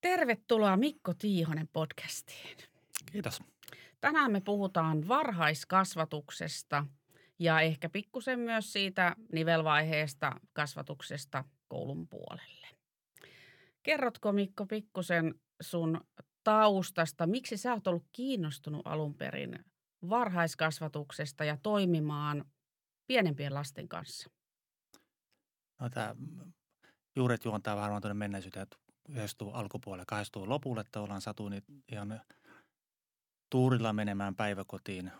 Tervetuloa Mikko Tiihonen podcastiin. Kiitos. Tänään me puhutaan varhaiskasvatuksesta ja ehkä pikkusen myös siitä nivelvaiheesta kasvatuksesta koulun puolelle. Kerrotko Mikko pikkusen sun taustasta, miksi sä oot ollut kiinnostunut alun perin varhaiskasvatuksesta ja toimimaan pienempien lasten kanssa? No, tämä juuret juontaa varmaan tuonne menneisyyteen, että 90 alkupuolelle, 80 lopulle ollaan satuin ihan tuurilla menemään päiväkotiin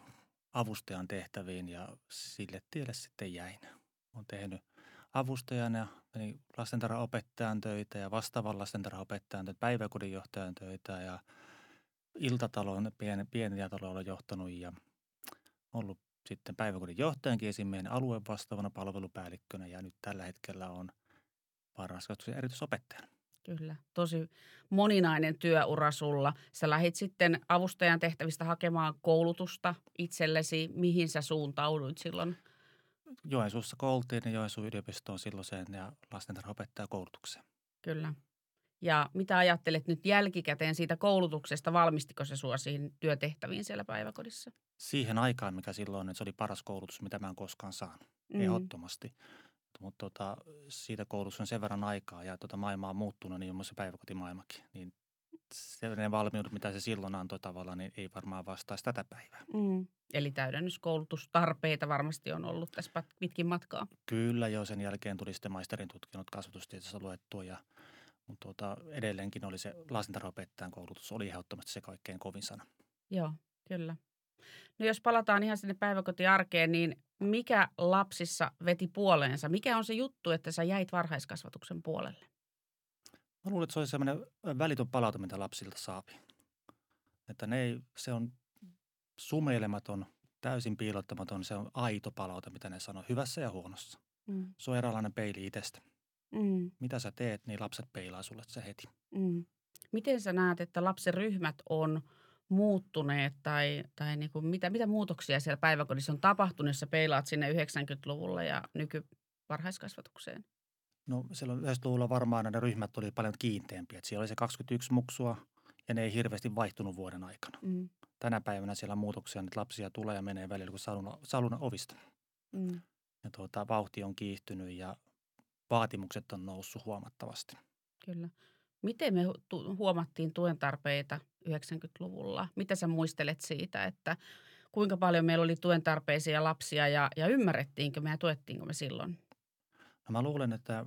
avustajan tehtäviin ja sille tielle sitten jäin. Olen tehnyt avustajana eli lastentarhaopettajan töitä ja vastaavan lastentarhaopettajan töitä, päiväkodin johtajan töitä ja iltatalon, pien, pieniä taloja olen johtanut ja ollut sitten päiväkodin johtajankin esimerkiksi alueen vastaavana palvelupäällikkönä ja nyt tällä hetkellä on varhaiskasvatuksen erityisopettajana. Kyllä, tosi moninainen työura sulla. Sä lähit sitten avustajan tehtävistä hakemaan koulutusta itsellesi. Mihin sä suuntauduit silloin? Joensuussa koultiin ja Joensuun yliopistoon silloiseen ja lastentarhaopettajakoulutukseen. Kyllä. Ja mitä ajattelet nyt jälkikäteen siitä koulutuksesta? Valmistiko se sua siihen työtehtäviin siellä päiväkodissa? Siihen aikaan, mikä silloin, että se oli paras koulutus, mitä mä en koskaan saanut. Mm. Ehdottomasti. Mutta tota, siitä koulutus on sen verran aikaa ja tota maailma on muuttunut, niin muun päiväkotimaailmakin. Niin sellainen valmiudet, mitä se silloin antoi tavallaan, niin ei varmaan vastaisi tätä päivää. Mm. Eli täydennyskoulutustarpeita varmasti on ollut tässä pitkin matkaa. Kyllä, jo sen jälkeen tuli sitten maisterin tutkinnot kasvatustieteessä luettua ja mutta tuota, edelleenkin oli se lastentarhaopettajan koulutus, oli ehdottomasti se kaikkein kovin sana. Joo, kyllä. No jos palataan ihan sinne päiväkotiarkeen, niin mikä lapsissa veti puoleensa? Mikä on se juttu, että sä jäit varhaiskasvatuksen puolelle? Mä luulen, että se oli sellainen välitön palaute, mitä lapsilta saapi. Että ne ei, se on sumeilematon, täysin piilottamaton, se on aito palaute, mitä ne sanoo, hyvässä ja huonossa. Mm. Se on eräänlainen peili itsestä. Mm. Mitä sä teet, niin lapset peilaa sulle se heti. Mm. Miten sä näet, että lapsen ryhmät on muuttuneet tai, tai niin kuin mitä, mitä muutoksia siellä päiväkodissa on tapahtunut, jos sä peilaat sinne 90-luvulle ja nykyvarhaiskasvatukseen? No silloin 90-luvulla varmaan nämä ryhmät oli paljon kiinteämpiä. Että siellä oli se 21 muksua ja ne ei hirveästi vaihtunut vuoden aikana. Mm. Tänä päivänä siellä muutoksia, että lapsia tulee ja menee välillä kuin saluna, saluna ovista. Mm. Ja tuota, vauhti on kiihtynyt ja vaatimukset on noussut huomattavasti. Kyllä. Miten me huomattiin tuen tarpeita 90-luvulla? Mitä sä muistelet siitä, että kuinka paljon meillä oli tuen tarpeisia lapsia ja, ja ymmärrettiinkö me ja tuettiinko me silloin? No mä luulen, että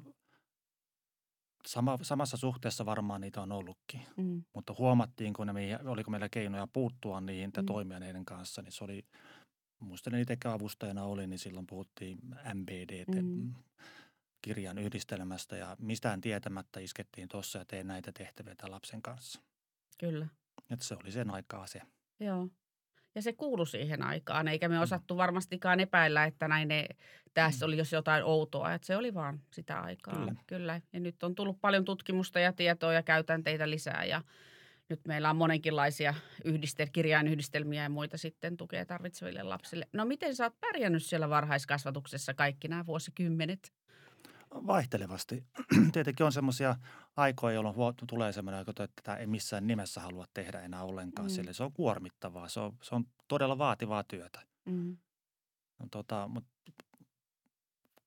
sama, samassa suhteessa varmaan niitä on ollutkin. Mm. Mutta huomattiinko ne, oliko meillä keinoja puuttua niihin tai mm. toimia niiden kanssa, niin se oli, muistelen itse avustajana oli, niin silloin puhuttiin MBD, mm kirjan yhdistelmästä ja mistään tietämättä iskettiin tuossa ja tein näitä tehtäviä lapsen kanssa. Kyllä. Että se oli sen aikaa se. Joo. Ja se kuului siihen aikaan, eikä me mm. osattu varmastikaan epäillä, että näin ne, tässä mm. oli jos jotain outoa. Että se oli vaan sitä aikaa. Kyllä. Kyllä. Ja nyt on tullut paljon tutkimusta ja tietoa ja käytänteitä lisää ja nyt meillä on monenkinlaisia yhdistel, kirjainyhdistelmiä ja muita sitten tukea tarvitseville lapsille. No miten sä oot pärjännyt siellä varhaiskasvatuksessa kaikki nämä vuosikymmenet? Vaihtelevasti. Tietenkin on semmoisia aikoja, jolloin tulee semmoinen, että tätä ei missään nimessä halua tehdä enää ollenkaan. Mm. Sille se on kuormittavaa, se on, se on todella vaativaa työtä. Mm. No, tota, mut,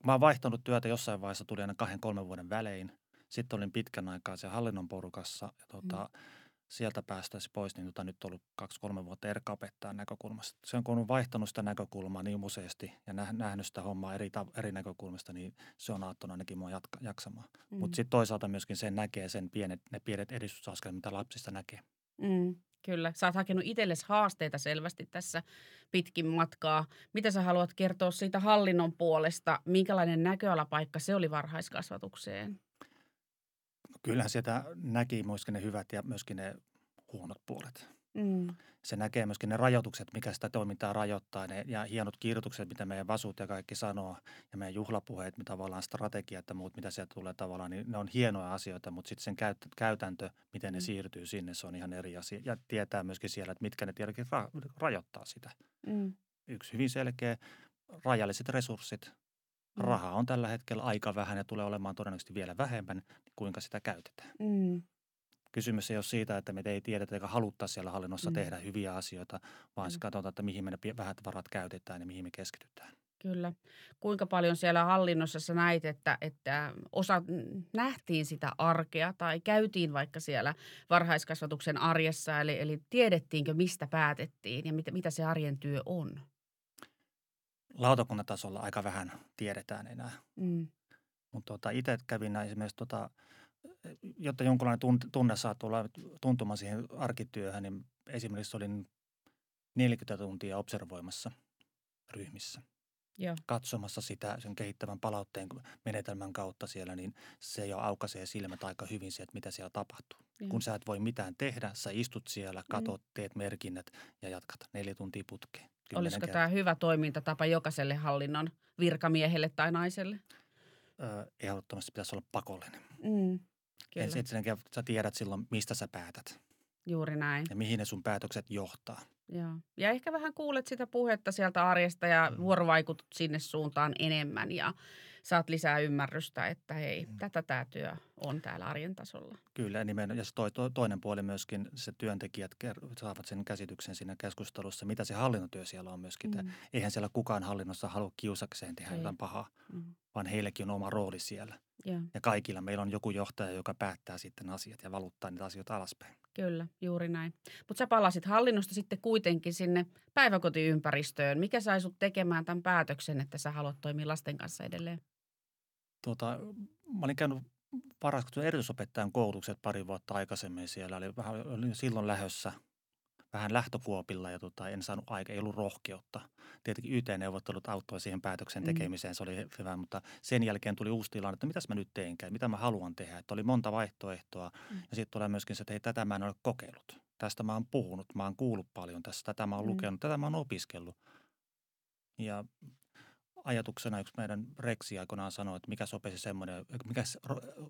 mä oon vaihtanut työtä jossain vaiheessa, tuli aina kahden, kolmen vuoden välein. Sitten olin pitkän aikaa siellä hallinnon porukassa. Ja tota, mm sieltä päästäisiin pois, niin tota nyt on ollut kaksi-kolme vuotta erkaopettajan näkökulmasta. Se on kun on vaihtanut sitä näkökulmaa niin useasti ja nähnyt sitä hommaa eri, eri näkökulmasta, niin se on auttanut ainakin mua jatka, jaksamaan. Mm. Mutta sitten toisaalta myöskin sen näkee sen pienet, ne pienet edistysaskelet, mitä lapsista näkee. Mm. Kyllä. Sä oot hakenut itsellesi haasteita selvästi tässä pitkin matkaa. Mitä sä haluat kertoa siitä hallinnon puolesta? Minkälainen näköalapaikka se oli varhaiskasvatukseen? kyllähän sieltä näki myöskin ne hyvät ja myöskin ne huonot puolet. Mm. Se näkee myöskin ne rajoitukset, mikä sitä toimintaa rajoittaa ne, ja hienot kirjoitukset, mitä meidän vasut ja kaikki sanoo, ja meidän juhlapuheet, mitä tavallaan strategiat ja muut, mitä sieltä tulee tavallaan, niin ne on hienoja asioita, mutta sitten sen käytäntö, miten ne mm. siirtyy sinne, se on ihan eri asia. Ja tietää myöskin siellä, että mitkä ne tietenkin ra- rajoittaa sitä. Mm. Yksi hyvin selkeä, rajalliset resurssit, Mm. Rahaa on tällä hetkellä aika vähän ja tulee olemaan todennäköisesti vielä vähemmän, niin kuinka sitä käytetään. Mm. Kysymys ei ole siitä, että me ei tiedetä eikä haluttaa siellä hallinnossa mm. tehdä hyviä asioita, vaan mm. katsotaan, että mihin me ne vähät varat käytetään ja mihin me keskitytään. Kyllä. Kuinka paljon siellä hallinnossa sä näit, että, että osa nähtiin sitä arkea tai käytiin vaikka siellä varhaiskasvatuksen arjessa, eli, eli tiedettiinkö mistä päätettiin ja mitä, mitä se arjen työ on? Lautakunnatasolla aika vähän tiedetään enää. Mm. Mutta tota, itse kävin esimerkiksi, tota, jotta jonkunlainen tunne saa tulla tuntuma siihen arkityöhön, niin esimerkiksi olin 40 tuntia observoimassa ryhmissä – Joo. katsomassa sitä sen kehittävän palautteen menetelmän kautta siellä, niin se jo aukaisee silmät aika hyvin sieltä, mitä siellä tapahtuu. Joo. Kun sä et voi mitään tehdä, sä istut siellä, katot, mm. teet merkinnät ja jatkat neljä tuntia putkeen. Olisiko kerran. tämä hyvä toimintatapa jokaiselle hallinnon virkamiehelle tai naiselle? Öö, ehdottomasti pitäisi olla pakollinen. Mm, kyllä. Et, sä tiedät silloin, mistä sä päätät. Juuri näin. Ja mihin ne sun päätökset johtaa. Joo. Ja ehkä vähän kuulet sitä puhetta sieltä arjesta ja mm. vuorovaikutut sinne suuntaan enemmän ja saat lisää ymmärrystä, että hei, mm. tätä tämä työ on täällä arjen tasolla. Kyllä, nimenomaan. Ja se toi, to, toinen puoli myöskin, se työntekijät saavat sen käsityksen siinä keskustelussa, mitä se hallinnotyö siellä on myöskin. Mm. Eihän siellä kukaan hallinnossa halua kiusakseen tehdä Ei. jotain pahaa, mm. vaan heillekin on oma rooli siellä. Ja. ja kaikilla meillä on joku johtaja, joka päättää sitten asiat ja valuttaa niitä asioita alaspäin. Kyllä, juuri näin. Mutta sä palasit hallinnosta sitten kuitenkin sinne päiväkotiympäristöön. Mikä sai sut tekemään tämän päätöksen, että sä haluat toimia lasten kanssa edelleen? Tuota, mä olin käynyt varhaiskasvatuksen erityisopettajan koulutukset pari vuotta aikaisemmin siellä. Oli vähän, olin silloin lähössä vähän lähtökuopilla ja tota, en saanut aika, ei ollut rohkeutta. Tietenkin YT-neuvottelut auttoi siihen päätöksen mm. tekemiseen, se oli hyvä, mutta sen jälkeen tuli uusi tilanne, että mitäs mä nyt teenkään, mitä mä haluan tehdä. Että oli monta vaihtoehtoa mm. ja sitten tulee myöskin se, että hei, tätä mä en ole kokeillut. Tästä mä oon puhunut, mä oon kuullut paljon tästä, tätä mä oon mm. lukenut, tätä mä oon opiskellut. Ja ajatuksena yksi meidän Reksi aikoinaan sanoi, että mikä sopisi semmoinen, mikä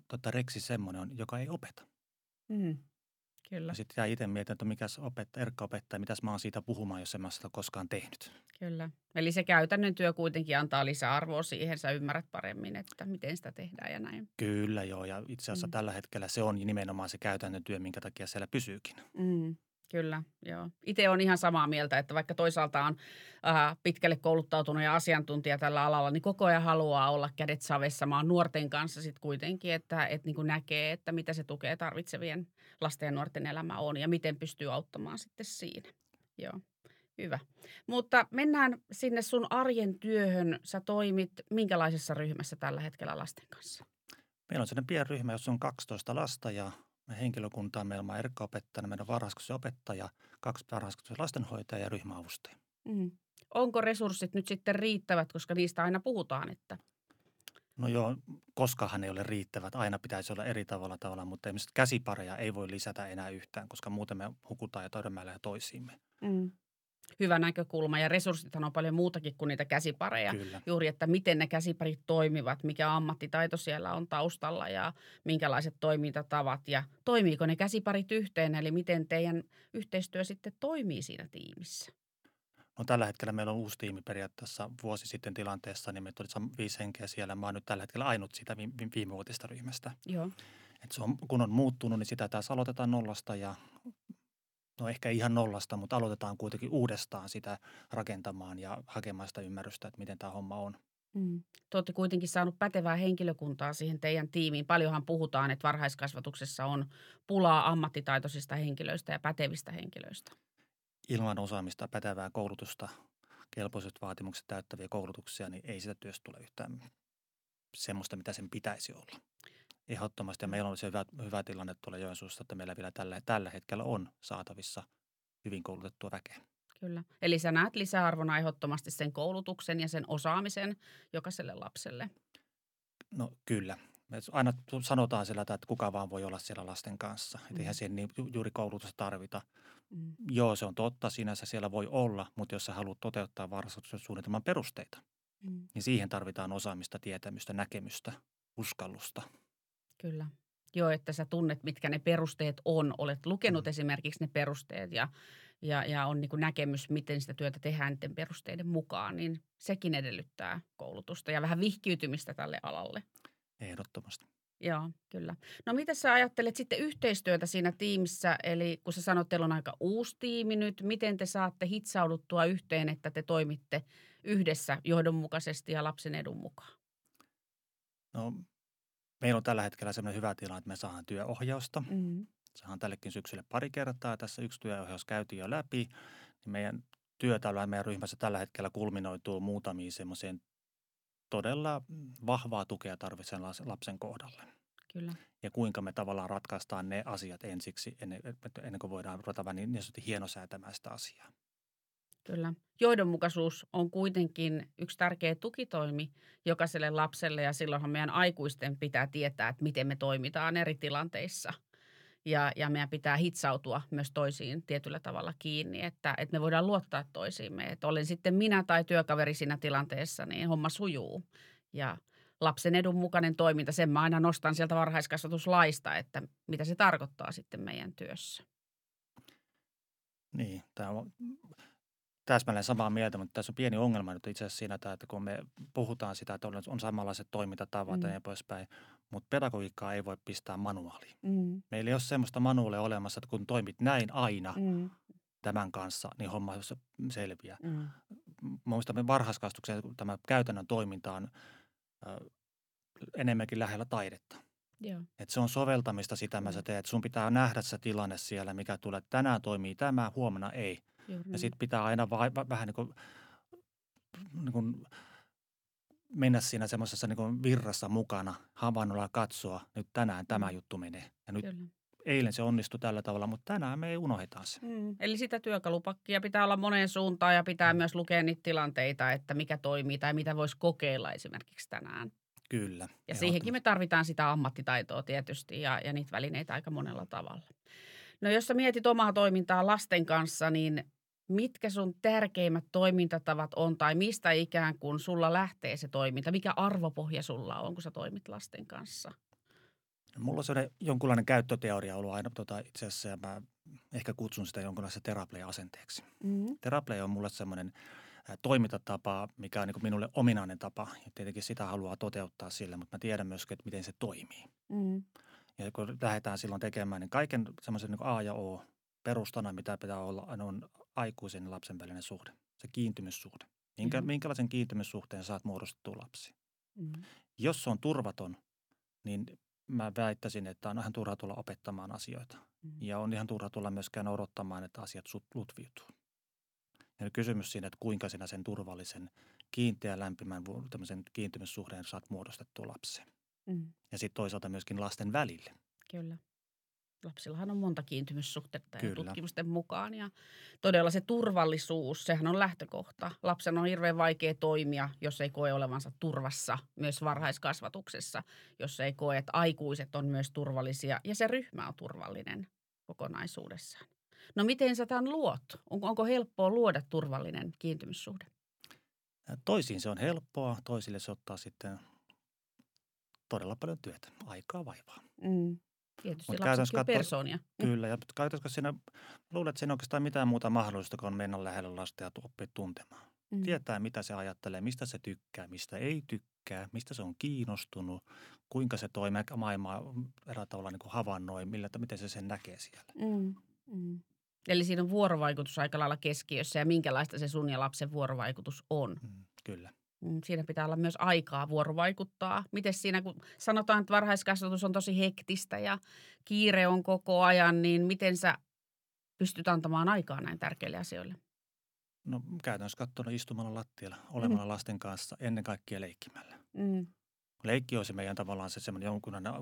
tota, Reksi semmoinen on, joka ei opeta. Mm. Kyllä. sitten jäi itse mietin, että mikä opettaja, erkka-opettaja, mitäs mä oon siitä puhumaan, jos en mä sitä koskaan tehnyt. Kyllä. Eli se käytännön työ kuitenkin antaa lisäarvoa siihen, sä ymmärrät paremmin, että miten sitä tehdään ja näin. Kyllä joo, ja itse asiassa mm. tällä hetkellä se on nimenomaan se käytännön työ, minkä takia siellä pysyykin. Mm. Kyllä, joo. Itse on ihan samaa mieltä, että vaikka toisaalta on äh, pitkälle kouluttautunut ja asiantuntija tällä alalla, niin koko ajan haluaa olla kädet savessa maan nuorten kanssa sitten kuitenkin, että et niin näkee, että mitä se tukee tarvitsevien lasten ja nuorten elämä on ja miten pystyy auttamaan sitten siinä. Joo, hyvä. Mutta mennään sinne sun arjen työhön. Sä toimit minkälaisessa ryhmässä tällä hetkellä lasten kanssa? Meillä on sellainen pieni ryhmä, jossa on 12 lasta ja me henkilökuntaa, meillä on erkka-opettajana, meidän varhaiskasvatuksen opettaja, kaksi varhaiskasvatuksen lastenhoitajaa ja ryhmäavustaja. Mm. Onko resurssit nyt sitten riittävät, koska niistä aina puhutaan, että No joo, koskahan ei ole riittävät. Aina pitäisi olla eri tavalla tavalla, mutta käsipareja ei voi lisätä enää yhtään, koska muuten me hukutaan ja törmäillä toisiimme. Mm hyvä näkökulma ja resurssithan on paljon muutakin kuin niitä käsipareja. Kyllä. Juuri, että miten ne käsiparit toimivat, mikä ammattitaito siellä on taustalla ja minkälaiset toimintatavat ja toimiiko ne käsiparit yhteen, eli miten teidän yhteistyö sitten toimii siinä tiimissä. No tällä hetkellä meillä on uusi tiimi periaatteessa vuosi sitten tilanteessa, niin me tuli viisi henkeä siellä. Mä oon nyt tällä hetkellä ainut siitä viime vuotista ryhmästä. Joo. Et se on, kun on muuttunut, niin sitä taas aloitetaan nollasta ja no ehkä ihan nollasta, mutta aloitetaan kuitenkin uudestaan sitä rakentamaan ja hakemaan sitä ymmärrystä, että miten tämä homma on. Mm. Te olette kuitenkin saanut pätevää henkilökuntaa siihen teidän tiimiin. Paljonhan puhutaan, että varhaiskasvatuksessa on pulaa ammattitaitoisista henkilöistä ja pätevistä henkilöistä. Ilman osaamista, pätevää koulutusta, kelpoiset vaatimukset täyttäviä koulutuksia, niin ei sitä työstä tule yhtään semmoista, mitä sen pitäisi olla. Ehdottomasti. Ja meillä on se hyvä, hyvä tilanne tuolla Joensuussa, että meillä vielä tällä, tällä hetkellä on saatavissa hyvin koulutettua väkeä. Kyllä. Eli sä näet lisäarvona ehdottomasti sen koulutuksen ja sen osaamisen jokaiselle lapselle. No kyllä. Me aina sanotaan sillä, että kuka vaan voi olla siellä lasten kanssa. Mm. eihän siihen niin juuri koulutusta tarvita. Mm. Joo, se on totta. Sinänsä siellä voi olla, mutta jos sä haluat toteuttaa varhaiskasvatuksen suunnitelman perusteita, mm. niin siihen tarvitaan osaamista, tietämystä, näkemystä, uskallusta – Kyllä. Joo, että sä tunnet, mitkä ne perusteet on. Olet lukenut mm. esimerkiksi ne perusteet ja, ja, ja on niin näkemys, miten sitä työtä tehdään niiden perusteiden mukaan, niin sekin edellyttää koulutusta ja vähän vihkiytymistä tälle alalle. Ehdottomasti. Joo, kyllä. No miten sä ajattelet sitten yhteistyötä siinä tiimissä, eli kun sä sanot, että teillä on aika uusi tiimi nyt, miten te saatte hitsauduttua yhteen, että te toimitte yhdessä johdonmukaisesti ja lapsen edun mukaan? No, meillä on tällä hetkellä sellainen hyvä tilanne, että me saadaan työohjausta. Mm-hmm. Saadaan tällekin syksylle pari kertaa. Tässä yksi työohjaus käytiin jo läpi. Niin meidän työ tällä meidän ryhmässä tällä hetkellä kulminoituu muutamiin semmoiseen todella vahvaa tukea tarvitsen lapsen kohdalle. Kyllä. Ja kuinka me tavallaan ratkaistaan ne asiat ensiksi, ennen, ennen kuin voidaan ruveta niin, niin sanotusti hienosäätämään sitä asiaa. Kyllä. Johdonmukaisuus on kuitenkin yksi tärkeä tukitoimi jokaiselle lapselle ja silloinhan meidän aikuisten pitää tietää, että miten me toimitaan eri tilanteissa. Ja, ja meidän pitää hitsautua myös toisiin tietyllä tavalla kiinni, että, että me voidaan luottaa toisiimme. Että olen sitten minä tai työkaveri siinä tilanteessa, niin homma sujuu. Ja lapsen edun mukainen toiminta, sen mä aina nostan sieltä varhaiskasvatuslaista, että mitä se tarkoittaa sitten meidän työssä. Niin, tämä on täsmälleen samaa mieltä, mutta tässä on pieni ongelma nyt itse asiassa siinä, että kun me puhutaan sitä, että on samanlaiset toimintatavat mm. ja poispäin, mutta pedagogiikkaa ei voi pistää manuaaliin. Mm. Meillä ei ole sellaista manuaalia olemassa, että kun toimit näin aina mm. tämän kanssa, niin homma selviää. Mm. Muistamme varhaiskasvatuksen tämä käytännön toiminta on äh, enemmänkin lähellä taidetta. Joo. Et se on soveltamista sitä, mitä sä teet. Sun pitää nähdä se tilanne siellä, mikä tulee. Tänään toimii tämä, huomenna ei. Juuri ja sitten pitää aina va- va- vähän niin kuin, niin kuin mennä siinä semmoisessa niin virrassa mukana, havainnolla katsoa, nyt tänään tämä mm. juttu menee. Ja nyt Kyllä. eilen se onnistui tällä tavalla, mutta tänään me ei unohdetaan se. Mm. Eli sitä työkalupakkia pitää olla moneen suuntaan ja pitää mm. myös lukea niitä tilanteita, että mikä toimii tai mitä voisi kokeilla esimerkiksi tänään. Kyllä. Ja siihenkin me tarvitaan sitä ammattitaitoa tietysti ja, ja niitä välineitä aika monella tavalla. No jos sä mietit omaa toimintaa lasten kanssa, niin mitkä sun tärkeimmät toimintatavat on tai mistä ikään kuin sulla lähtee se toiminta? Mikä arvopohja sulla on, kun sä toimit lasten kanssa? Mulla on sellainen jonkunlainen käyttöteoria ollut aina tota, itse asiassa ja mä ehkä kutsun sitä jonkunlaisen teraplay-asenteeksi. Mm-hmm. Teraplay on mulle semmoinen toimintatapa, mikä on niin minulle ominainen tapa. Ja tietenkin sitä haluaa toteuttaa sillä, mutta mä tiedän myös, että miten se toimii. Mm-hmm. Ja kun lähdetään silloin tekemään, niin kaiken semmoisen niin A ja O perustana, mitä pitää olla, on aikuisen ja lapsen välinen suhde, se kiintymyssuhde. Minkä, mm-hmm. Minkälaisen kiintymyssuhteen saat muodostettua lapsi? Mm-hmm. Jos se on turvaton, niin mä väittäisin, että on ihan turha tulla opettamaan asioita. Mm-hmm. Ja on ihan turha tulla myöskään odottamaan, että asiat sut lutviutuu. Ja kysymys siinä, että kuinka sinä sen turvallisen, kiinteän, lämpimän tämmöisen kiintymyssuhteen saat muodostettua lapseen. Mm. Ja sitten toisaalta myöskin lasten välille. Kyllä lapsillahan on monta kiintymyssuhteita ja tutkimusten mukaan. Ja todella se turvallisuus, sehän on lähtökohta. Lapsen on hirveän vaikea toimia, jos ei koe olevansa turvassa myös varhaiskasvatuksessa, jos ei koe, että aikuiset on myös turvallisia ja se ryhmä on turvallinen kokonaisuudessaan. No miten sä tämän luot? Onko, onko helppoa luoda turvallinen kiintymyssuhde? Toisiin se on helppoa, toisille se ottaa sitten todella paljon työtä, aikaa vaivaa. Mm. Tietysti Mut lapsetkin katso, persoonia. Mm. Kyllä, ja käytätkö siinä, luulet, että siinä oikeastaan mitään muuta mahdollista kuin mennä lähelle lasta ja oppia tuntemaan. Mm. Tietää, mitä se ajattelee, mistä se tykkää, mistä ei tykkää, mistä se on kiinnostunut, kuinka se toimii maailmaa eräällä tavalla niin kuin havainnoi, millä, miten se sen näkee siellä. Mm. Mm. Eli siinä on vuorovaikutus aika lailla keskiössä ja minkälaista se sun ja lapsen vuorovaikutus on. Mm, kyllä. Mm, siinä pitää olla myös aikaa vuorovaikuttaa. Miten siinä, kun sanotaan, että varhaiskasvatus on tosi hektistä ja kiire on koko ajan, niin miten sä pystyt antamaan aikaa näin tärkeille asioille? No käytännössä katsona istumalla lattialla, olemalla mm. lasten kanssa, ennen kaikkea leikkimällä. Mm. Leikki olisi meidän tavallaan se semmoinen jonkunlainen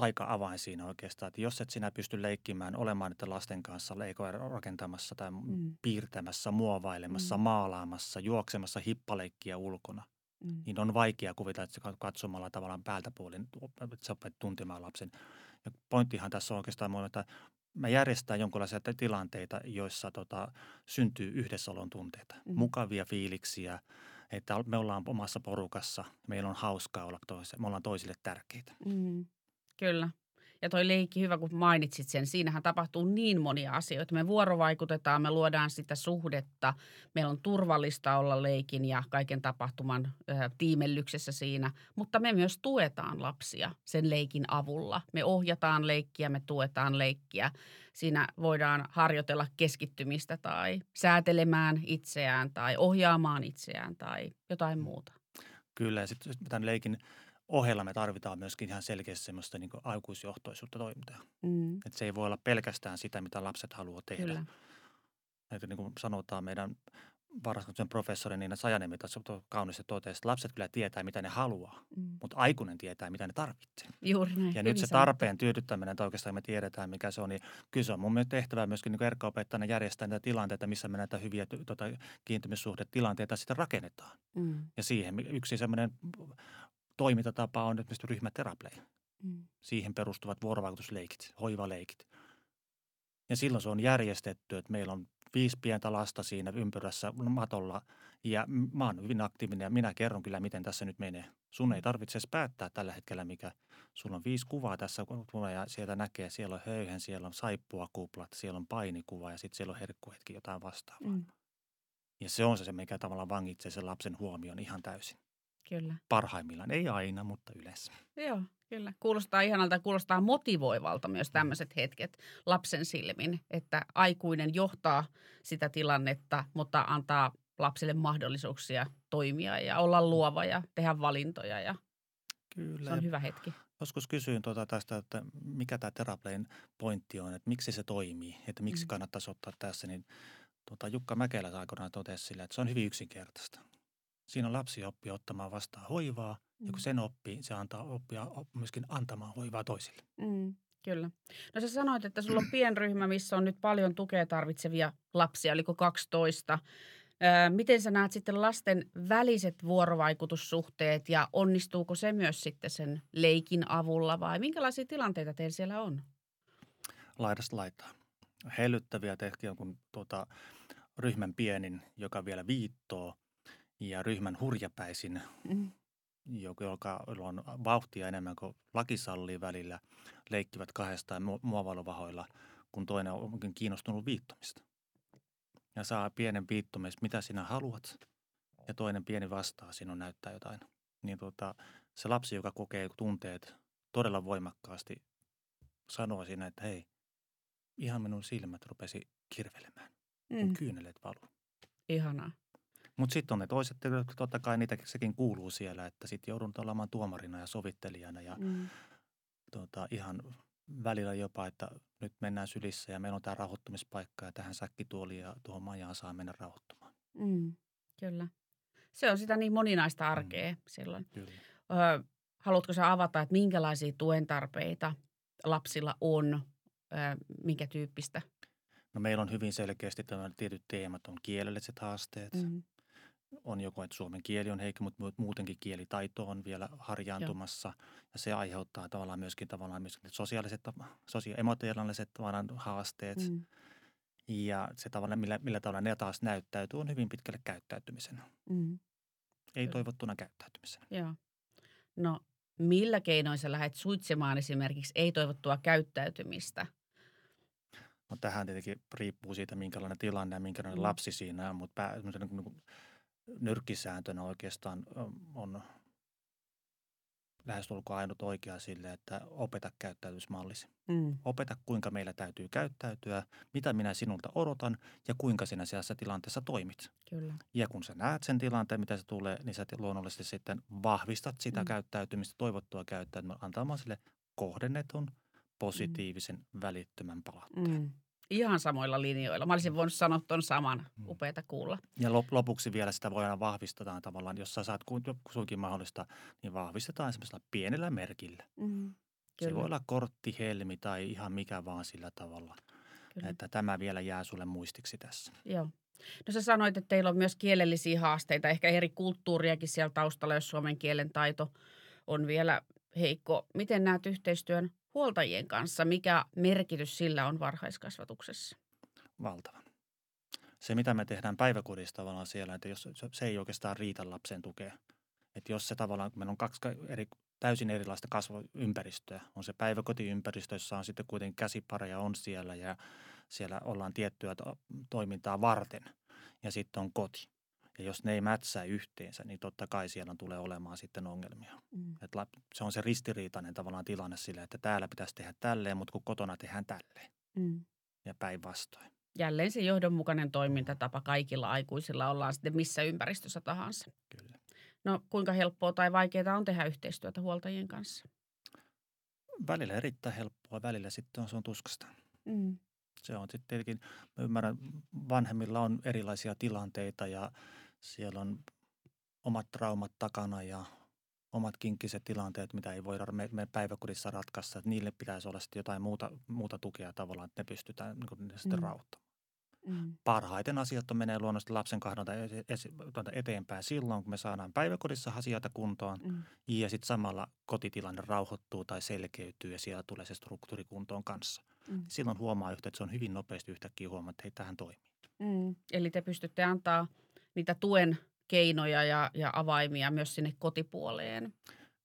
taika-avain siinä oikeastaan, että jos et sinä pysty leikkimään olemaan niiden lasten kanssa leikoja rakentamassa tai mm. piirtämässä, muovailemassa, mm. maalaamassa, juoksemassa hippaleikkiä ulkona, mm. niin on vaikea kuvitella, että katsomalla tavallaan päältä puolin, että sä opet tuntemaan lapsen. Ja pointtihan tässä on oikeastaan mun, että mä järjestän jonkinlaisia tilanteita, joissa tota, syntyy yhdessäolon tunteita, mm. mukavia fiiliksiä, että me ollaan omassa porukassa, meillä on hauskaa olla toisille, me ollaan toisille tärkeitä. Mm. Kyllä. Ja toi leikki, hyvä kun mainitsit sen, siinähän tapahtuu niin monia asioita. Me vuorovaikutetaan, me luodaan sitä suhdetta, meillä on turvallista olla leikin ja kaiken tapahtuman ö, tiimellyksessä siinä, mutta me myös tuetaan lapsia sen leikin avulla. Me ohjataan leikkiä, me tuetaan leikkiä. Siinä voidaan harjoitella keskittymistä tai säätelemään itseään tai ohjaamaan itseään tai jotain muuta. Kyllä, ja sitten tämän leikin ohella me tarvitaan myöskin ihan selkeästi semmoista niin aikuisjohtoisuutta toimintaa. Mm. Että se ei voi olla pelkästään sitä, mitä lapset haluaa tehdä. Kyllä. Että niin kuin sanotaan meidän varhaiskasvatuksen professori Niina Sajanemi tässä kauniisti totesi, että lapset kyllä tietää, mitä ne haluaa, mm. mutta aikuinen tietää, mitä ne tarvitsee. Juuri näin. Ja nyt se tarpeen tyydyttäminen, että oikeastaan me tiedetään, mikä se on, niin kyllä se on mun mielestä tehtävää myöskin niin erkkaopettajana järjestää näitä tilanteita, missä me näitä hyviä tota, kiintymyssuhdetilanteita sitten rakennetaan. Mm. Ja siihen yksi semmoinen toimintatapa on esimerkiksi ryhmäteraplei. Mm. Siihen perustuvat vuorovaikutusleikit, hoivaleikit. Ja silloin se on järjestetty, että meillä on viisi pientä lasta siinä ympyrässä matolla ja mä oon hyvin aktiivinen ja minä kerron kyllä, miten tässä nyt menee. Sun ei tarvitse päättää tällä hetkellä, mikä sulla on viisi kuvaa tässä ja sieltä näkee, siellä on höyhen, siellä on saippua kuplat, siellä on painikuva ja sitten siellä on herkkuhetki jotain vastaavaa. Mm. Ja se on se, mikä tavallaan vangitsee sen lapsen huomion ihan täysin. Kyllä. Parhaimmillaan, ei aina, mutta yleensä. Joo, kyllä. Kuulostaa ihanalta, kuulostaa motivoivalta myös tämmöiset hetket lapsen silmin, että aikuinen johtaa sitä tilannetta, mutta antaa lapsille mahdollisuuksia toimia ja olla luova ja tehdä valintoja ja Kyllä. se on hyvä hetki. Joskus kysyin tuota tästä, että mikä tämä Teraplein pointti on, että miksi se toimii, että miksi mm. kannattaisi ottaa tässä, niin tuota, Jukka Mäkelä aikoinaan totesi sille, että se on hyvin yksinkertaista. Siinä lapsi oppii ottamaan vastaan hoivaa mm. ja kun mm. sen oppii, se antaa oppia myöskin antamaan hoivaa toisille. Mm, kyllä. No sä sanoit, että sulla on pienryhmä, missä on nyt paljon tukea tarvitsevia lapsia, oliko 12. Öö, miten sä näet sitten lasten väliset vuorovaikutussuhteet ja onnistuuko se myös sitten sen leikin avulla vai minkälaisia tilanteita teillä siellä on? Laidasta laitaa. Hellyttäviä tehkiä, kun tuota, ryhmän pienin, joka vielä viittoo – ja ryhmän hurjapäisin, mm. joka on vauhtia enemmän kuin laki sallii välillä, leikkivät kahdestaan muovailuvahoilla, kun toinen onkin kiinnostunut viittomista. Ja saa pienen viittomista, mitä sinä haluat, ja toinen pieni vastaa sinun näyttää jotain. Niin tota, se lapsi, joka kokee tunteet todella voimakkaasti, sanoo siinä, että hei, ihan minun silmät rupesi kirvelemään, kun mm. kyynelet valuu. Ihanaa. Mutta sitten on ne toiset, totta kai niitä sekin kuuluu siellä, että sitten joudun olemaan tuomarina ja sovittelijana ja mm. tota, ihan välillä jopa, että nyt mennään sylissä ja meillä on tämä rauhoittumispaikka ja tähän säkkituoliin ja tuohon majaan saa mennä rauhoittumaan. Mm, kyllä. Se on sitä niin moninaista mm. arkea mm. silloin. Kyllä. Ö, haluatko sä avata, että minkälaisia tuen tarpeita lapsilla on, ö, minkä tyyppistä? No meillä on hyvin selkeästi tämä tietyt teemat, on kielelliset haasteet, mm on joko, että suomen kieli on heikko, mutta muutenkin kielitaito on vielä harjaantumassa. Joo. Ja se aiheuttaa tavallaan myöskin, tavallaan myöskin sosiaaliset, sosia-emotionaaliset haasteet. Mm. Ja se tavallaan, millä, millä tavalla ne taas näyttäytyy, on hyvin pitkälle käyttäytymisenä. Mm. Ei Kyllä. toivottuna käyttäytymisenä. Joo. No millä keinoin sä lähdet suitsemaan esimerkiksi ei-toivottua käyttäytymistä? No tähän tietenkin riippuu siitä, minkälainen tilanne ja minkälainen mm. lapsi siinä on, mutta pää, niin nyrkkisääntönä oikeastaan on lähestulkoon ainut oikea sille, että opeta käyttäytymismallisi. Mm. Opeta, kuinka meillä täytyy käyttäytyä, mitä minä sinulta odotan ja kuinka sinä siellä tilanteessa toimit. Kyllä. Ja kun sä näet sen tilanteen, mitä se tulee, niin sä luonnollisesti sitten vahvistat sitä mm. käyttäytymistä, toivottua käyttäytymistä, antamaan sille kohdennetun, positiivisen, mm. välittömän palautteen. Mm. Ihan samoilla linjoilla. Mä olisin voinut sanoa tuon saman. Mm. Upeata kuulla. Ja lopuksi vielä sitä voidaan vahvistetaan tavallaan, jos sä saat suinkin mahdollista, niin vahvistetaan semmoisella pienellä merkillä. Mm. Se voi olla kortti, helmi tai ihan mikä vaan sillä tavalla. Kyllä. Että tämä vielä jää sulle muistiksi tässä. Joo. No sä sanoit, että teillä on myös kielellisiä haasteita, ehkä eri kulttuuriakin siellä taustalla, jos suomen kielen taito on vielä heikko. Miten näet yhteistyön huoltajien kanssa? Mikä merkitys sillä on varhaiskasvatuksessa? Valtava. Se, mitä me tehdään päiväkodissa tavallaan siellä, että jos se ei oikeastaan riitä lapsen tukea. Että jos se tavallaan, kun meillä on kaksi eri täysin erilaista kasvuympäristöä. On se päiväkotiympäristö, jossa on sitten kuitenkin käsipareja on siellä ja siellä ollaan tiettyä to- toimintaa varten. Ja sitten on koti. Ja jos ne ei mätsää yhteensä, niin totta kai siellä tulee olemaan sitten ongelmia. Mm. Et se on se ristiriitainen tavallaan tilanne sille, että täällä pitäisi tehdä tälleen, mutta kun kotona tehdään tälleen. Mm. Ja päinvastoin. Jälleen se johdonmukainen toimintatapa kaikilla aikuisilla ollaan sitten missä ympäristössä tahansa. Kyllä. No kuinka helppoa tai vaikeaa on tehdä yhteistyötä huoltajien kanssa? Välillä erittäin helppoa, välillä sitten on, se on tuskasta. Mm. Se on sitten tietenkin, mä ymmärrän, vanhemmilla on erilaisia tilanteita ja siellä on omat traumat takana ja omat kinkkiset tilanteet, mitä ei voida me, me päiväkodissa ratkaista. Että niille pitäisi olla sitten jotain muuta, muuta tukea tavallaan, että ne pystytään niin kuin, ne sitten Mm. rauhoittamaan. Mm. Parhaiten asiat on menee luonnollisesti lapsen esi- tuota eteenpäin silloin, kun me saadaan päiväkodissa asioita kuntoon Mm. ja sitten samalla kotitilanne rauhoittuu tai selkeytyy ja siellä tulee se struktuuri kuntoon kanssa. Mm. Silloin huomaa yhtä, että se on hyvin nopeasti yhtäkkiä huomaa, että hei, tähän toimii. Mm. Eli te pystytte antaa niitä tuen keinoja ja, ja avaimia myös sinne kotipuoleen.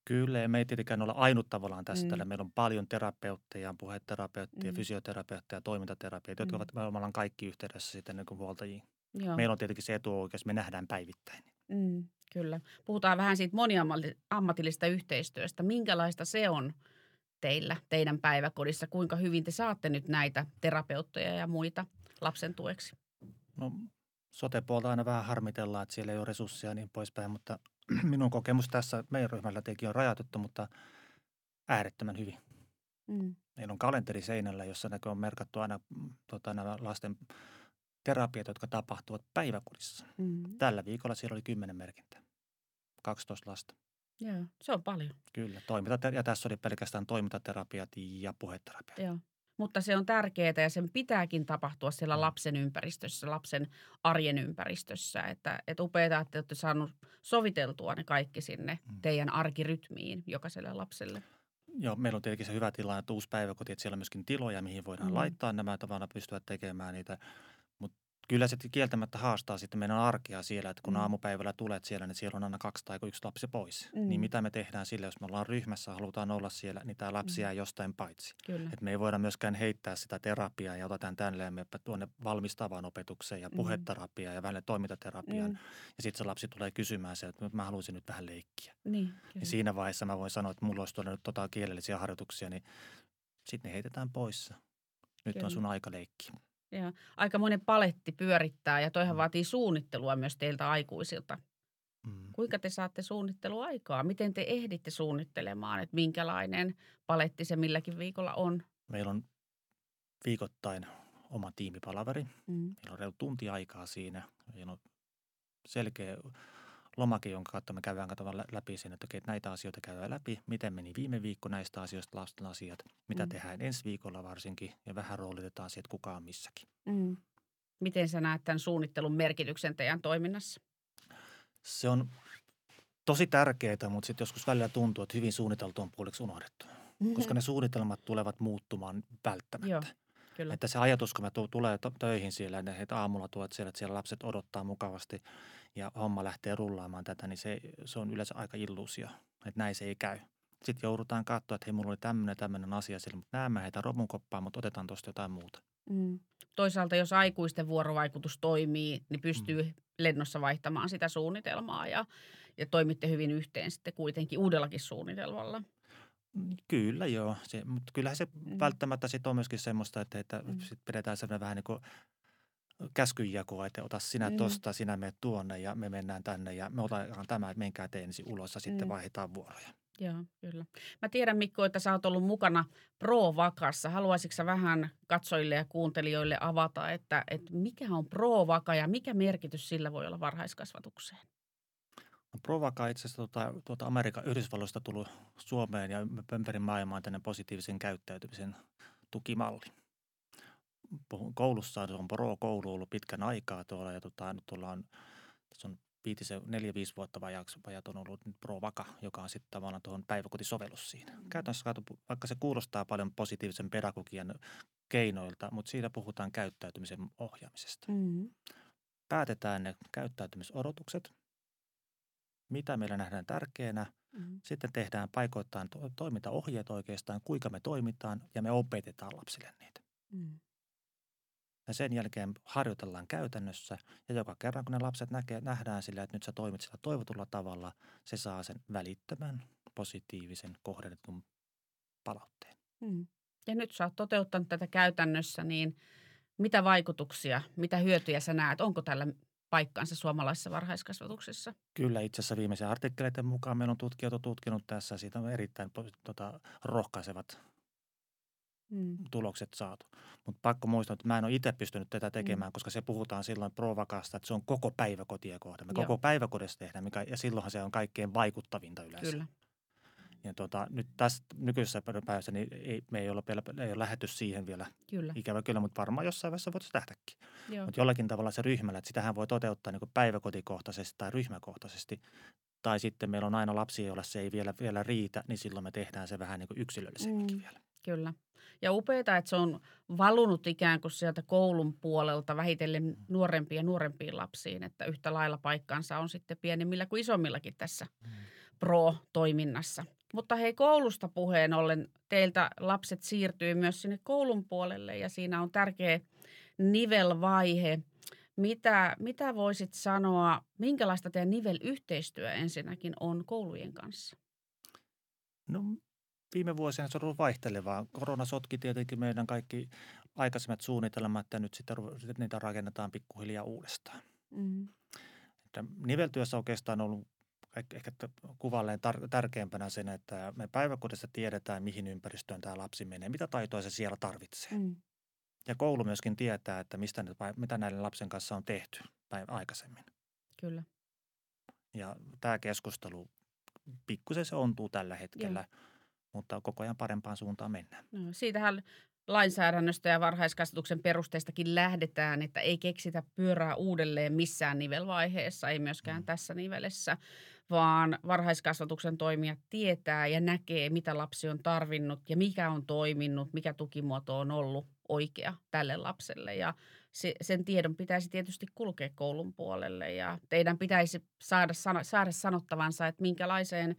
Kyllä, ja me ei tietenkään olla ainut tavallaan tässä. Mm. Mm. Meillä on paljon terapeutteja, puheterapeutteja, Mm. fysioterapeutteja, toimintaterapeutteja, jotka Mm. ovat, me ollaan kaikki yhteydessä sitten niin huoltajiin. Joo. Meillä on tietenkin se etuoikeus, me nähdään päivittäin. Mm, kyllä. Puhutaan vähän siitä moniammatillisesta yhteistyöstä. Minkälaista se on teillä, teidän päiväkodissa? Kuinka hyvin te saatte nyt näitä terapeutteja ja muita lapsen tueksi? No, sote-puolta aina vähän harmitellaan, että siellä ei ole resursseja ja niin poispäin, mutta minun kokemus tässä meidän ryhmällä teki on rajoitettu, mutta äärettömän hyvin. Mm. Meillä on kalenteri seinällä, jossa näkö on merkattu aina mm, tota, nämä lasten terapiat, jotka tapahtuvat päiväkodissa. Mm. Tällä viikolla siellä oli 10 merkintää. 12 lasta. Joo, se on paljon. Kyllä, toiminta, ja tässä oli pelkästään toimintaterapiat ja puheterapiat. Joo. Mutta se on tärkeää ja sen pitääkin tapahtua siellä Mm. lapsen ympäristössä, lapsen arjen ympäristössä. Että, että upeaa, että olette saanut soviteltua ne kaikki sinne Mm. teidän arkirytmiin jokaiselle lapselle. Joo, meillä on tietenkin se hyvä tilanne, että uusi päiväkoti, että siellä on myöskin tiloja, mihin voidaan Mm. laittaa nämä tavalla pystyä tekemään niitä. Kyllä se kieltämättä haastaa sitten meidän arkea siellä, että kun Mm. aamupäivällä tulet siellä, niin siellä on aina kaksi tai yksi lapsi pois. Mm. Mm. Niin mitä me tehdään sille, jos me ollaan ryhmässä, halutaan olla siellä, niin tämä lapsi Mm. jää jostain paitsi. Kyllä. Et me ei voida myöskään heittää sitä terapiaa ja otetaan tälleen me tuonne valmistavaan opetukseen ja Mm. puheterapiaan ja välillä toimintaterapiaan. Mm. Ja sitten se lapsi tulee kysymään se, että mä haluaisin nyt vähän leikkiä. Niin, kyllä. Ja siinä vaiheessa mä voin sanoa, että mulla olisi tuonne nyt tota kielellisiä harjoituksia, niin sitten ne heitetään pois. Nyt Kyllä. on sun aika leikki. Joo. Aika monen paletti pyörittää ja toihan Mm. vaatii suunnittelua myös teiltä aikuisilta. Mm. Kuinka te saatte suunnitteluaikaa? Miten te ehditte suunnittelemaan, että minkälainen paletti se milläkin viikolla on? Meillä on viikoittain oma tiimipalaveri. Mm. Meillä on reilu tunti aikaa siinä. Meillä on selkeä lomake, jonka kautta me käydään katsomaan lä- läpi sen, että okei, että näitä asioita käydään läpi. Miten meni viime viikko näistä asioista, lasten asiat. Mitä Mm. tehdään ensi viikolla varsinkin. Ja vähän roolitetaan se, että kuka on missäkin. Mm. Miten sä näet tämän suunnittelun merkityksen teidän toiminnassa? Se on tosi tärkeää, mutta sitten joskus välillä tuntuu, että hyvin suunniteltu on puoliksi unohdettu. Koska ne suunnitelmat tulevat muuttumaan välttämättä. Joo, kyllä. Että se ajatus, kun tu- tulee töihin siellä, että että aamulla tuot siellä, että siellä lapset odottaa mukavasti ja homma lähtee rullaamaan tätä, niin se, se on yleensä aika illuusio, että näin se ei käy. Sitten joudutaan katsoa, että hei, mulla oli tämmöinen tämmöinen asia siellä, mutta näemme heitä romunkoppaan, mutta otetaan tuosta jotain muuta. Mm. Toisaalta jos aikuisten vuorovaikutus toimii, niin pystyy mm. lennossa vaihtamaan sitä suunnitelmaa ja, ja toimitte hyvin yhteen sitten kuitenkin uudellakin suunnitelmalla. Kyllä joo, se, mutta kyllähän se Mm. välttämättä sitten on myöskin semmoista, että, että Mm. mm. sit pidetään semmoinen vähän niin kuin käskyjakoa, että ota sinä Mm. mm. tosta, sinä menet tuonne ja me mennään tänne ja me otetaan tämä, että menkää te ensin ulos ja sitten Mm. vaihdetaan vuoroja. Joo, kyllä. Mä tiedän Mikko, että sä oot ollut mukana Pro-vakassa. Haluaisitko sä vähän katsojille ja kuuntelijoille avata, että, että mikä on Pro-vaka ja mikä merkitys sillä voi olla varhaiskasvatukseen? No Provaka itse asiassa tuota, tuota Amerikan Yhdysvalloista tullut Suomeen ja ympäri maailmaa tänne positiivisen käyttäytymisen tukimalli. Koulussa se on Pro-koulu ollut pitkän aikaa tuolla ja tuota, nyt ollaan, tässä on viitisen, neljä, viisi vuotta vajaksi, vajat on ollut nyt Provaka, joka on sitten tavallaan tuohon päiväkotisovellus siinä. Käytännössä katso, vaikka se kuulostaa paljon positiivisen pedagogian keinoilta, mutta siitä puhutaan käyttäytymisen ohjaamisesta. Mm. Päätetään ne käyttäytymisodotukset, mitä meillä nähdään tärkeänä Mm. Sitten tehdään paikoittain to- toimintaohjeet oikeastaan, kuinka me toimitaan ja me opetetaan lapsille niitä. Mm. Ja sen jälkeen harjoitellaan käytännössä ja joka kerran kun ne lapset näkee, nähdään sillä, että nyt sä toimit sillä toivotulla tavalla, se saa sen välittömän positiivisen kohdennetun palautteen. Mm. Ja nyt sä oot toteuttanut tätä käytännössä, niin mitä vaikutuksia, mitä hyötyjä sä näet? Onko tällä paikkaansa suomalaisessa varhaiskasvatuksessa? Kyllä, itse asiassa viimeisen artikkeleiden mukaan meillä on tutkijat tutkinut tässä. Siitä on erittäin tota, rohkaisevat mm. tulokset saatu. Mutta pakko muistaa, että mä en ole itse pystynyt tätä tekemään, mm. koska se puhutaan silloin provakasta, että se on koko päiväkotien kohde. Me Joo. koko päiväkodessa tehdään, mikä, ja silloinhan se on kaikkein vaikuttavinta yleensä. Kyllä. Ja tota, nyt tässä nykyisessä päivässä niin ei, me ei ole, vielä, ei ole lähetty siihen vielä. Kyllä. Ikävä kyllä, mutta varmaan jossain vaiheessa voitaisiin tähtäkin. Mutta jollakin tavalla se ryhmällä, että sitähän voi toteuttaa niin päiväkotikohtaisesti tai ryhmäkohtaisesti. Tai sitten meillä on aina lapsia, joilla se ei vielä, vielä riitä, niin silloin me tehdään se vähän niin kuin yksilöllisemminkin mm, vielä. Kyllä. Ja upeaa, että se on valunut ikään kuin sieltä koulun puolelta vähitellen nuorempiin ja nuorempiin lapsiin, että yhtä lailla paikkansa on sitten pienemmillä kuin isommillakin tässä mm. pro-toiminnassa. Mutta hei koulusta puheen ollen, teiltä lapset siirtyy myös sinne koulun puolelle ja siinä on tärkeä nivelvaihe. Mitä, mitä voisit sanoa, minkälaista teidän nivelyhteistyö ensinnäkin on koulujen kanssa? No viime vuosina se on ollut vaihtelevaa. Korona sotki tietenkin meidän kaikki aikaisemmat suunnitelmat ja nyt sitten niitä rakennetaan pikkuhiljaa uudestaan. Mm-hmm. Että niveltyössä oikeastaan on ollut ehkä kuvalleen tar- tärkeimpänä sen, että me päiväkodissa tiedetään, mihin ympäristöön tämä lapsi menee, mitä taitoja se siellä tarvitsee. Mm. Ja koulu myöskin tietää, että mistä, mitä näiden lapsen kanssa on tehty päivä aikaisemmin. Kyllä. Ja tämä keskustelu, pikkusen se ontuu tällä hetkellä, Joo. Mutta koko ajan parempaan suuntaan mennään. No, siitähän lainsäädännöstä ja varhaiskasvatuksen perusteistakin lähdetään, että ei keksitä pyörää uudelleen missään nivelvaiheessa, ei myöskään mm. tässä nivelessä, vaan varhaiskasvatuksen toimijat tietää ja näkee, mitä lapsi on tarvinnut ja mikä on toiminut, mikä tukimuoto on ollut oikea tälle lapselle. Ja se, sen tiedon pitäisi tietysti kulkea koulun puolelle ja teidän pitäisi saada, saada sanottavansa, että minkälaiseen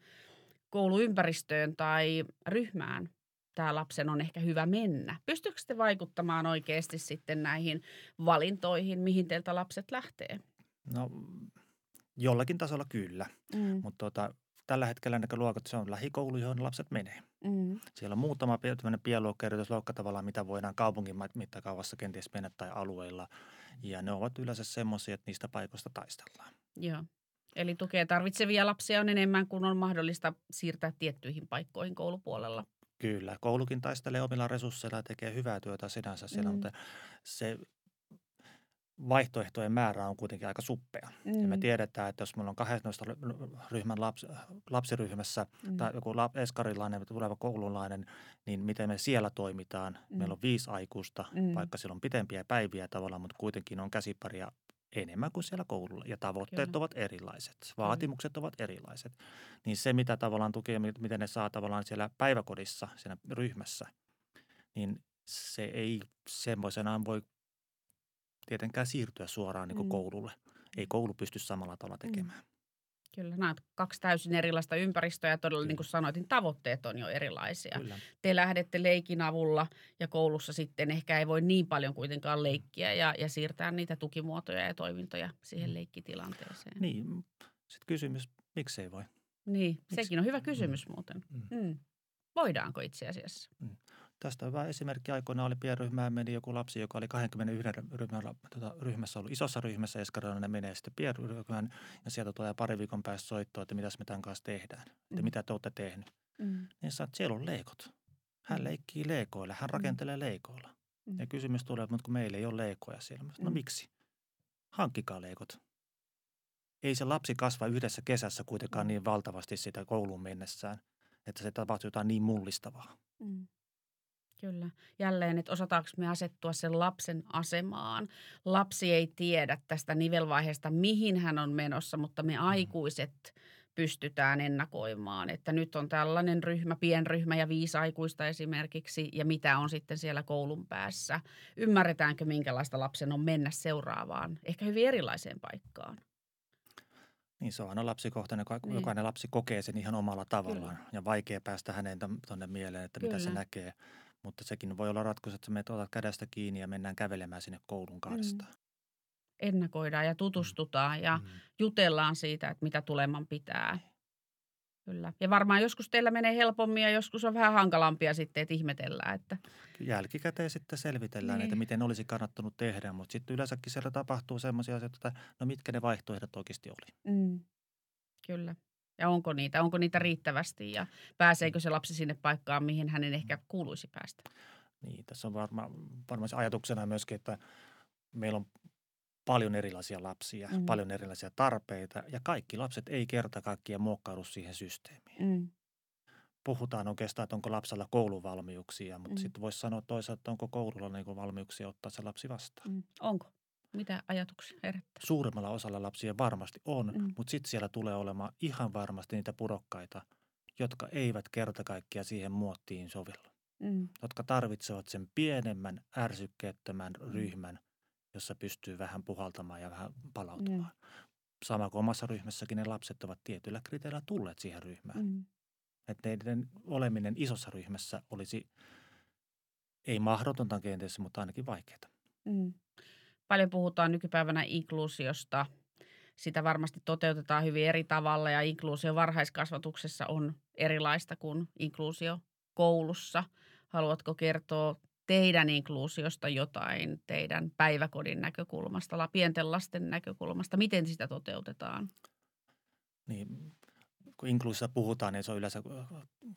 kouluympäristöön tai ryhmään tämä lapsen on ehkä hyvä mennä. Pystyykö te vaikuttamaan oikeasti sitten näihin valintoihin, mihin teiltä lapset lähtee? No jollakin tasolla kyllä, mm. mutta tota, tällä hetkellä luokat, se on lähikoulu, johon lapset menee. Mm. Siellä on muutama pienluokka, erityisluokka tavallaan, mitä voidaan kaupungin mittakaavassa kenties mennä tai alueilla. Ja ne ovat yleensä semmoisia, että niistä paikoista taistellaan. Joo. Eli tukea tarvitsevia lapsia on enemmän kuin on mahdollista siirtää tiettyihin paikkoihin koulupuolella. Kyllä, koulukin taistelee omilla resursseilla ja tekee hyvää työtä sinänsä siellä, mm. mutta se vaihtoehtojen määrä on kuitenkin aika suppea. Mm. Ja me mm. tiedetään, että jos meillä on 12 ryhmän laps, lapsiryhmässä mm. tai joku eskarilainen, tuleva koululainen, niin miten me siellä toimitaan. Mm. Meillä on viisi aikuista, mm. vaikka siellä on pitempiä päiviä tavallaan, mutta kuitenkin on käsiparia enemmän kuin siellä koululla. Ja tavoitteet Kyllä. ovat erilaiset, vaatimukset Kyllä. ovat erilaiset. Niin se, mitä tavallaan tukee, miten ne saa tavallaan siellä päiväkodissa, siinä ryhmässä, niin se ei semmoisenaan voi tietenkään siirtyä suoraan niin kuin mm. koululle. Ei koulu pysty samalla tavalla mm. tekemään. Mm. Kyllä, nämä kaksi täysin erilaista ympäristöä ja todella niin kuin sanoitin, niin tavoitteet on jo erilaisia. Kyllä. Te lähdette leikin avulla ja koulussa sitten ehkä ei voi niin paljon kuitenkaan leikkiä ja, ja siirtää niitä tukimuotoja ja toimintoja siihen mm. leikkitilanteeseen. Niin, sitten kysymys, miksei voi? Niin, Miks? sekin on hyvä kysymys mm. muuten. Mm. Mm. Voidaanko itse asiassa? Mm. Tästä hyvä esimerkki aikoina oli pienryhmään meni joku lapsi, joka oli 21 ryhmällä, tota, ryhmässä ollut isossa ryhmässä. Eskarilla menee sitten pienryhmään ja sieltä tulee pari viikon päästä soittoa, että mitä me tämän kanssa tehdään. Että mm. mitä te olette tehnyt. Mm. Niin sä, että siellä on leikot. Hän mm. leikkii leikoilla, hän mm. rakentelee leikoilla. Mm. Ja kysymys tulee, mutta kun meillä ei ole leikoja siellä. No mm. miksi? Hankkikaa leikot. Ei se lapsi kasva yhdessä kesässä kuitenkaan mm. niin valtavasti sitä kouluun mennessään, että se tapahtuu jotain niin mullistavaa. Mm. Kyllä. Jälleen, että osataanko me asettua sen lapsen asemaan. Lapsi ei tiedä tästä nivelvaiheesta, mihin hän on menossa, mutta me mm. aikuiset pystytään ennakoimaan, että nyt on tällainen ryhmä, pienryhmä ja viisi aikuista esimerkiksi, ja mitä on sitten siellä koulun päässä. Ymmärretäänkö, minkälaista lapsen on mennä seuraavaan, ehkä hyvin erilaiseen paikkaan? Niin se on aina lapsikohtainen, niin. jokainen lapsi kokee sen ihan omalla tavallaan Kyllä. ja vaikea päästä hänen tuonne mieleen, että Kyllä. mitä se näkee. Mutta sekin voi olla ratkaisu, että me otat kädestä kiinni ja mennään kävelemään sinne koulun karstaan. Mm. Ennakoidaan ja tutustutaan ja mm. jutellaan siitä, että mitä tuleman pitää. Kyllä. Ja varmaan joskus teillä menee helpommin ja joskus on vähän hankalampia sitten, että ihmetellään. Että... Jälkikäteen sitten selvitellään, niin. että miten olisi kannattanut tehdä, mutta sitten yleensäkin siellä tapahtuu sellaisia asioita, että no mitkä ne vaihtoehdot oikeasti oli. Mm. Kyllä. Ja onko niitä, onko niitä riittävästi ja pääseekö se lapsi sinne paikkaan, mihin hänen ehkä kuuluisi päästä? Niin, tässä on varmaan varma ajatuksena myöskin, että meillä on paljon erilaisia lapsia, mm. paljon erilaisia tarpeita ja kaikki lapset ei kerta kaikkiaan muokkaudu siihen systeemiin. Mm. Puhutaan oikeastaan, että onko lapsella kouluvalmiuksia, mutta mm. sitten voisi sanoa toisaalta, että onko koululla niin valmiuksia ottaa se lapsi vastaan. Mm. Onko? Mitä ajatuksia herättää? Suurimmalla osalla lapsia varmasti on, mm. mutta sitten siellä tulee olemaan ihan varmasti niitä pudokkaita, jotka eivät kerta kaikkiaan siihen muottiin sovellu. Mm. Jotka tarvitsevat sen pienemmän, ärsykkeettömän mm. ryhmän, jossa pystyy vähän puhaltamaan ja vähän palautumaan. Mm. Sama kuin omassa ryhmässäkin ne lapset ovat tietyillä kriteereillä tulleet siihen ryhmään. Mm. Että niiden oleminen isossa ryhmässä olisi ei mahdotonta kenties, mutta ainakin vaikeaa. Mm. Paljon puhutaan nykypäivänä inkluusiosta. Sitä varmasti toteutetaan hyvin eri tavalla ja inkluusio varhaiskasvatuksessa on erilaista kuin inkluusio koulussa. Haluatko kertoa teidän inkluusiosta jotain teidän päiväkodin näkökulmasta, pienten lasten näkökulmasta? Miten sitä toteutetaan? Niin, kun inkluusiosta puhutaan, niin se on yleensä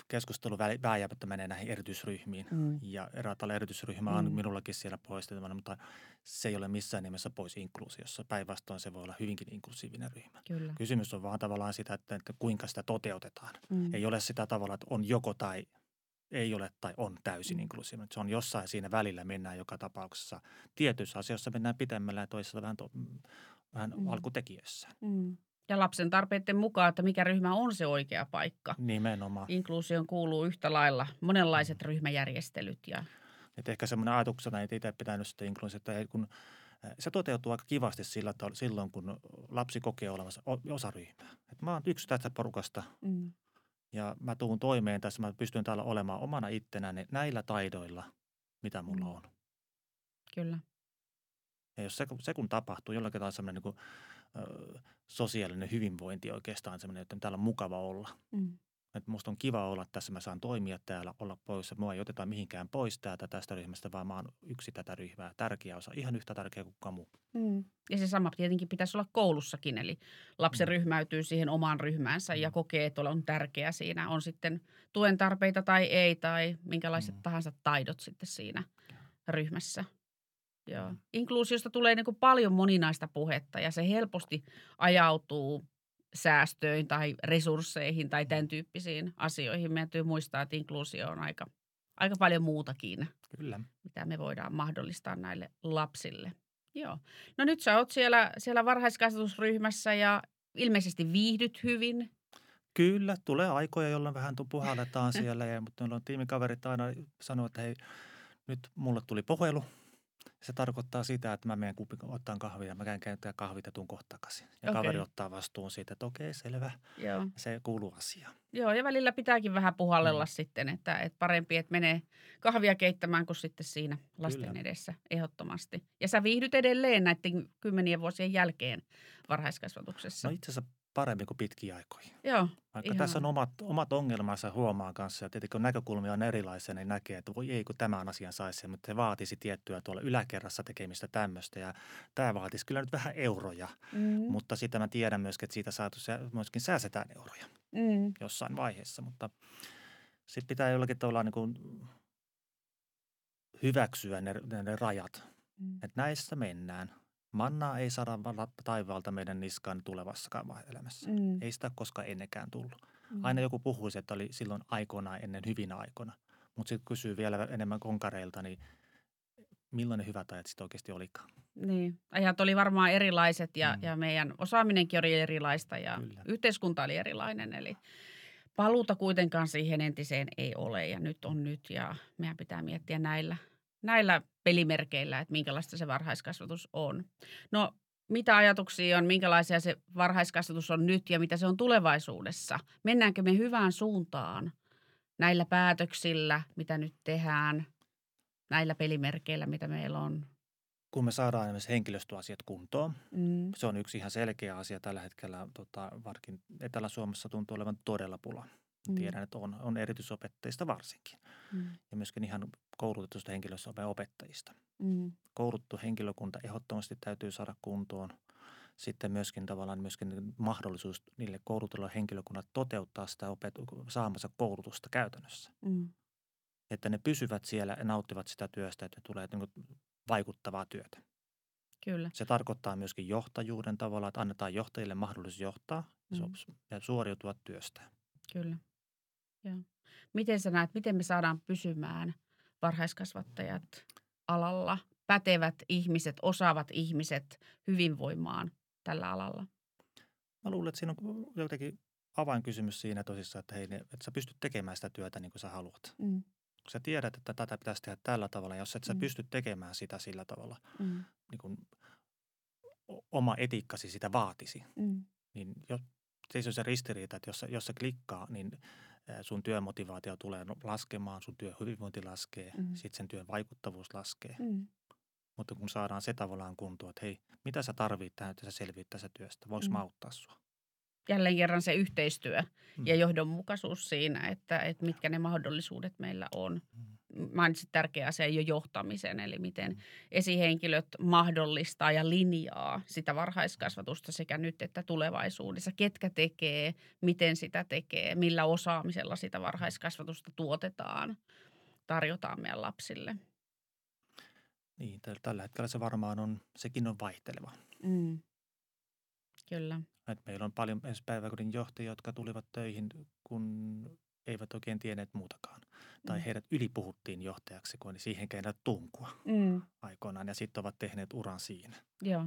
keskustelu vääjäämättä menee näihin erityisryhmiin. Mm. Ja eräällä erityisryhmä on mm. minullakin siellä poistettavana, mutta se ei ole missään nimessä pois inkluusiossa. Päinvastoin se voi olla hyvinkin inklusiivinen ryhmä. Kyllä. Kysymys on vaan tavallaan sitä, että, että kuinka sitä toteutetaan. Mm. Ei ole sitä tavalla, että on joko tai ei ole tai on täysin mm. inklusiivinen. Se on jossain siinä välillä mennään joka tapauksessa. Tietyissä asioissa mennään pitemmällä ja toisessa vähän, to, vähän mm. alkutekijöissä. Mm. Ja lapsen tarpeiden mukaan, että mikä ryhmä on se oikea paikka. Nimenomaan. Inkluusioon kuuluu yhtä lailla monenlaiset mm. ryhmäjärjestelyt. Ja... Et ehkä semmoinen ajatuksena, että itse pitänyt sitä inkluusiota, että kun se toteutuu aika kivasti sillä, silloin, kun lapsi kokee olemassa osa ryhmää. Et mä oon yksi tästä porukasta. Mm ja mä tuun toimeen tässä, mä pystyn täällä olemaan omana ittenäni näillä taidoilla, mitä mulla mm. on. Kyllä. Ja jos se, se kun tapahtuu, jollakin tavalla semmoinen niin sosiaalinen hyvinvointi oikeastaan semmoinen, että täällä on mukava olla. Mm. Että musta on kiva olla tässä, mä saan toimia täällä, olla pois. Mua ei oteta mihinkään pois täältä tästä ryhmästä, vaan mä oon yksi tätä ryhmää, tärkeä osa, ihan yhtä tärkeä kuin muu. Mm. Ja se sama tietenkin pitäisi olla koulussakin, eli lapsi mm. ryhmäytyy siihen omaan ryhmäänsä ja mm. kokee, että on tärkeä siinä. On sitten tuen tarpeita tai ei, tai minkälaiset mm. tahansa taidot sitten siinä ryhmässä. Joo. Mm. Inkluusiosta tulee niin kuin paljon moninaista puhetta ja se helposti ajautuu säästöihin tai resursseihin tai tämän tyyppisiin asioihin. Meidän täytyy muistaa, että inkluusio on aika, aika paljon muutakin, Kyllä. mitä me voidaan mahdollistaa näille lapsille. Joo. No nyt sä oot siellä, siellä varhaiskasvatusryhmässä ja ilmeisesti viihdyt hyvin. Kyllä, tulee aikoja, jolloin vähän puhalletaan siellä, ja, mutta meillä on tiimikaverit aina sanoo, että hei, nyt mulle tuli puhelu – se tarkoittaa sitä, että mä menen ottaa kahvia, mä käyn käyttää kahvit ja tuun kohta takaisin. Ja okay. kaveri ottaa vastuun siitä, että okei, selvä, Joo. se kuuluu asiaan. Joo, ja välillä pitääkin vähän puhallella mm. sitten, että, että parempi, että menee kahvia keittämään kuin sitten siinä lasten Kyllä. edessä ehdottomasti. Ja sä viihdyt edelleen näiden kymmenien vuosien jälkeen varhaiskasvatuksessa. No itse asiassa paremmin kuin pitkiä aikoihin. Joo, Vaikka ihan. tässä on omat, omat ongelmansa huomaan kanssa, ja tietenkin kun näkökulmia on erilaisia, niin näkee, että voi ei kun tämän asian saisi, mutta se vaatisi tiettyä tuolla yläkerrassa tekemistä tämmöistä, ja tämä vaatisi kyllä nyt vähän euroja, mm. mutta sitä mä tiedän myöskin, että siitä saatu, myöskin säästetään euroja mm. jossain vaiheessa, mutta sitten pitää jollakin tavalla niin kuin hyväksyä ne, ne, ne rajat, mm. että näissä mennään – Mannaa ei saada taivaalta meidän niskaan tulevassakaan elämässä. Mm. Ei sitä koskaan ennekään tullut. Mm. Aina joku puhuisi, että oli silloin aikoinaan ennen hyvinä aikoina. Mutta sitten kysyy vielä enemmän konkareilta, niin millainen hyvät ajat sitten oikeasti olikaan? Niin, ajat oli varmaan erilaiset ja, mm. ja meidän osaaminenkin oli erilaista ja Kyllä. yhteiskunta oli erilainen. Eli paluuta kuitenkaan siihen entiseen ei ole ja nyt on nyt ja meidän pitää miettiä näillä – näillä pelimerkeillä, että minkälaista se varhaiskasvatus on. No mitä ajatuksia on, minkälaisia se varhaiskasvatus on nyt ja mitä se on tulevaisuudessa? Mennäänkö me hyvään suuntaan näillä päätöksillä, mitä nyt tehdään, näillä pelimerkeillä, mitä meillä on? kun me saadaan esimerkiksi henkilöstöasiat kuntoon, mm. se on yksi ihan selkeä asia tällä hetkellä, tota, varsinkin Etelä-Suomessa tuntuu olevan todella pula. Mm. Tiedän, että on, on erityisopettajista varsinkin mm. ja myöskin ihan koulutetusta henkilöstöopettajista. Mm. Kouluttu henkilökunta ehdottomasti täytyy saada kuntoon. Sitten myöskin tavallaan myöskin mahdollisuus niille koulutulla henkilökunnat toteuttaa sitä opet- saamansa koulutusta käytännössä. Mm. Että ne pysyvät siellä ja nauttivat sitä työstä, että ne tulee niin vaikuttavaa työtä. Kyllä. Se tarkoittaa myöskin johtajuuden tavalla, että annetaan johtajille mahdollisuus johtaa mm. ja suoriutua työstä. Kyllä. Ja. Miten sä näet, miten me saadaan pysymään varhaiskasvattajat alalla, pätevät ihmiset, osaavat ihmiset hyvinvoimaan tällä alalla? Mä luulen, että siinä on jotenkin avainkysymys siinä tosissaan, että hei, että sä pystyt tekemään sitä työtä niin kuin sä haluat. Mm kun sä tiedät, että tätä pitäisi tehdä tällä tavalla, jos et sä mm. pysty tekemään sitä sillä tavalla, mm. niin kun oma etiikkasi sitä vaatisi, mm. niin jo, se on se ristiriita, että jos, jos se klikkaa, niin sun työmotivaatio tulee laskemaan, sun työhyvinvointi laskee, mm. sitten sen työn vaikuttavuus laskee. Mm. Mutta kun saadaan se tavallaan kuntoon, että hei, mitä sä tarvitset tähän, että sä selviät tästä työstä, voiko mm. mä auttaa sua? jälleen kerran se yhteistyö mm. ja johdonmukaisuus siinä, että, että mitkä ne mahdollisuudet meillä on. Mm. Mainitsit tärkeä asia jo johtamisen, eli miten mm. esihenkilöt mahdollistaa ja linjaa sitä varhaiskasvatusta sekä nyt että tulevaisuudessa. Ketkä tekee, miten sitä tekee, millä osaamisella sitä varhaiskasvatusta tuotetaan, tarjotaan meidän lapsille. Niin, tällä hetkellä se varmaan on, sekin on vaihteleva. Mm. Kyllä. Et meillä on paljon ensi päiväkodin johtajia, jotka tulivat töihin, kun eivät oikein tienneet muutakaan. Tai mm. heidät ylipuhuttiin johtajaksi, kun siihen käydä tunkua mm. aikoinaan. Ja sitten ovat tehneet uran siinä. Joo.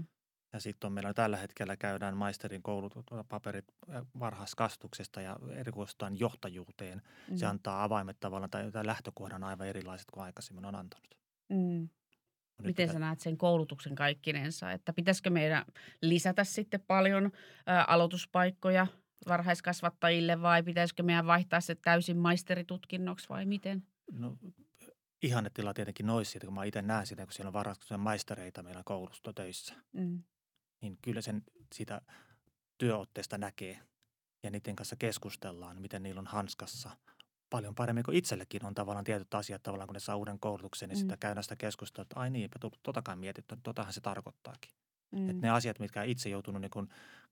Ja sitten on meillä tällä hetkellä käydään maisterin koulutuspaperit varhaiskastuksesta ja erikoistutaan johtajuuteen. Mm. Se antaa avaimet tavallaan tai lähtökohdan aivan erilaiset kuin aikaisemmin on antanut. Mm. Miten pitää... sä näet sen koulutuksen kaikkinensa, että pitäisikö meidän lisätä sitten paljon ä, aloituspaikkoja varhaiskasvattajille vai pitäisikö meidän vaihtaa se täysin maisteritutkinnoksi vai miten? No ihannetila tietenkin noissa, kun mä itse näen sitä, kun siellä on varhaiskasvatuksen maistereita meillä koulusta töissä. Mm. Niin kyllä sen sitä työotteesta näkee ja niiden kanssa keskustellaan, miten niillä on hanskassa – paljon paremmin kuin itsellekin on tavallaan tietyt asiat tavallaan, kun ne saa uuden koulutuksen, niin mm. sitä käydään sitä keskustelua, että ai niin, totakaan mietitty, totahan se tarkoittaakin. Mm. Että ne asiat, mitkä itse joutunut niin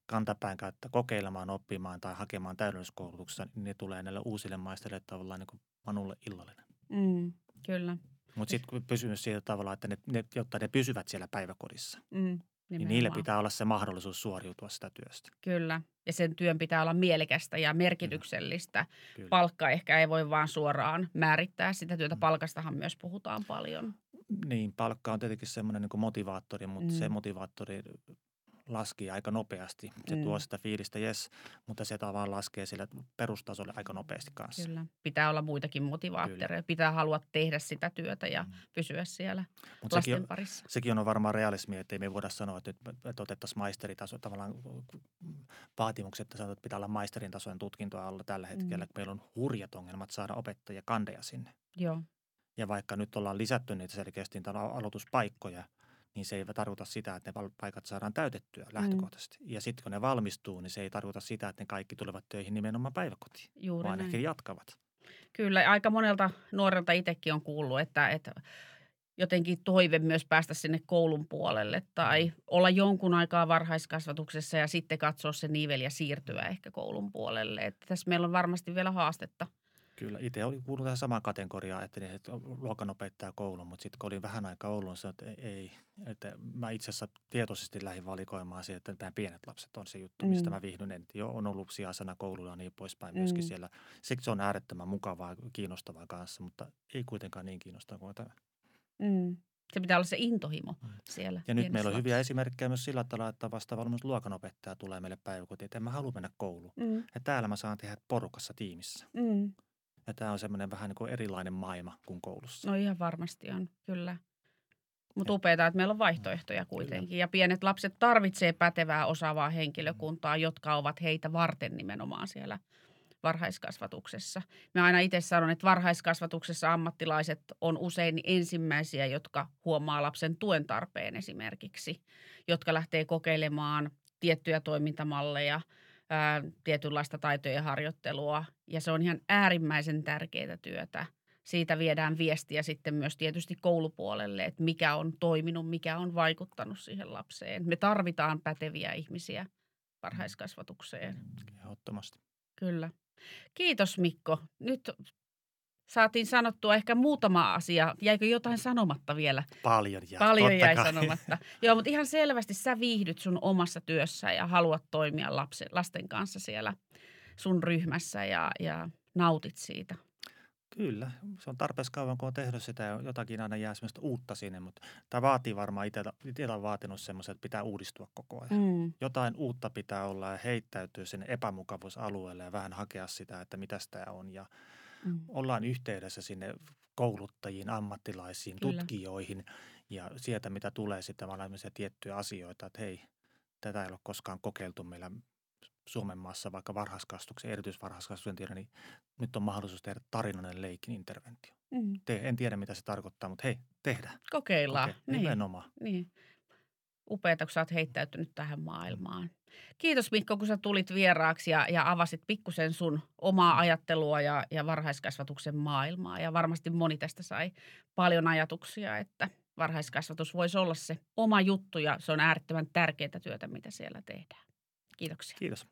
kantapään kautta kokeilemaan, oppimaan tai hakemaan täydellisyyskoulutuksessa, niin ne tulee näille uusille maistereille tavallaan niin kuin Manulle illallinen. Mm, kyllä. Mutta sitten pysymys siitä tavalla, että ne, ne, jotta ne pysyvät siellä päiväkodissa. Mm. Nimenomaan. Niin niille pitää olla se mahdollisuus suoriutua sitä työstä. Kyllä. Ja sen työn pitää olla mielekästä ja merkityksellistä. Kyllä. Palkka ehkä ei voi vaan suoraan määrittää sitä työtä. Mm. Palkastahan myös puhutaan paljon. Niin, palkka on tietenkin semmoinen niin motivaattori, mutta mm. se motivaattori laski aika nopeasti. Se mm. tuo sitä fiilistä, yes, mutta se tavallaan laskee sille perustasolle aika nopeasti kanssa. Kyllä. Pitää olla muitakin motivaattoreja. Pitää halua tehdä sitä työtä ja mm. pysyä siellä Mut lasten sekin, parissa. Sekin on varmaan realismi, että ei me voida sanoa, että, että otettaisiin maisteritaso tavallaan vaatimukset, että sanotaan, että pitää olla maisterin tasoinen tutkinto alla tällä hetkellä. Mm. Meillä on hurjat ongelmat saada opettajia kandeja sinne. Joo. Ja vaikka nyt ollaan lisätty niitä selkeästi aloituspaikkoja – niin se ei tarkoita sitä, että ne paikat saadaan täytettyä mm. lähtökohtaisesti. Mm. Ja sitten kun ne valmistuu, niin se ei tarkoita sitä, että ne kaikki tulevat töihin nimenomaan päiväkotiin, Juuri vaan näin. ehkä jatkavat. Kyllä, aika monelta nuorelta itsekin on kuullut, että, että jotenkin toive myös päästä sinne koulun puolelle tai mm. olla jonkun aikaa varhaiskasvatuksessa ja sitten katsoa se nivel ja siirtyä ehkä koulun puolelle. Että tässä meillä on varmasti vielä haastetta – Kyllä, itse oli kuullut tähän samaan kategoriaan, että, niin, että luokanopettaja koulun, mutta sitten kun olin vähän aikaa ollut, niin sanoin, että ei, että mä itse asiassa tietoisesti lähdin valikoimaan siihen, että nämä pienet lapset on se juttu, mistä mm. mä viihdyn. En, jo on ollut sijaisena koululla ja niin poispäin mm. myöskin siellä. Siksi se on äärettömän mukavaa ja kiinnostavaa kanssa, mutta ei kuitenkaan niin kiinnostavaa kuin tämä. Mm. Se pitää olla se intohimo mm. siellä. Ja nyt meillä on hyviä esimerkkejä myös sillä tavalla, että vasta valmis luokanopettaja tulee meille päiväkotiin, että en mä halua mennä kouluun. Mm. Ja täällä mä saan tehdä porukassa tiimissä. Mm. Ja tämä on semmoinen vähän niin kuin erilainen maailma kuin koulussa. No ihan varmasti on, kyllä. Mutta upeaa, että meillä on vaihtoehtoja kuitenkin. Kyllä. Ja pienet lapset tarvitsee pätevää, osaavaa henkilökuntaa, jotka ovat heitä varten nimenomaan siellä varhaiskasvatuksessa. Mä aina itse sanon, että varhaiskasvatuksessa ammattilaiset on usein ensimmäisiä, jotka huomaa lapsen tuen tarpeen esimerkiksi, jotka lähtee kokeilemaan tiettyjä toimintamalleja, ää, tietynlaista taitojen harjoittelua. Ja se on ihan äärimmäisen tärkeää työtä. Siitä viedään viestiä sitten myös tietysti koulupuolelle, että mikä on toiminut, mikä on vaikuttanut siihen lapseen. Me tarvitaan päteviä ihmisiä varhaiskasvatukseen. Ehdottomasti. Kyllä. Kiitos Mikko. Nyt saatiin sanottua ehkä muutama asia. Jäikö jotain sanomatta vielä? Paljon jäi. Paljon jäi kai. sanomatta. Joo, mutta ihan selvästi sä viihdyt sun omassa työssä ja haluat toimia lapsen, lasten kanssa siellä sun ryhmässä ja, ja nautit siitä. Kyllä, se on tarpeeksi kauan, kun on tehnyt sitä ja jotakin aina jää semmoista uutta sinne, mutta tämä vaatii varmaan itsellä on vaatinut semmoisen, että pitää uudistua koko ajan. Mm. Jotain uutta pitää olla ja heittäytyy sinne epämukavuusalueelle ja vähän hakea sitä, että mitä tämä on ja mm. ollaan yhteydessä sinne kouluttajiin, ammattilaisiin, Kyllä. tutkijoihin ja sieltä mitä tulee sitten vaan tiettyjä asioita, että hei, tätä ei ole koskaan kokeiltu meillä Suomen maassa vaikka varhaiskasvatuksen, erityisvarhaiskasvatuksen tiedä, niin nyt on mahdollisuus tehdä tarinainen leikin interventio. Mm. Te, en tiedä, mitä se tarkoittaa, mutta hei, tehdään. Kokeillaan. Koke, niin. Nimenomaan. Niin. Upeata, kun sä oot heittäytynyt tähän maailmaan. Kiitos Mikko, kun sä tulit vieraaksi ja, ja avasit pikkusen sun omaa ajattelua ja, ja varhaiskasvatuksen maailmaa. Ja varmasti moni tästä sai paljon ajatuksia, että varhaiskasvatus voisi olla se oma juttu ja se on äärettömän tärkeää työtä, mitä siellä tehdään. Kiitoksia. Kiitos.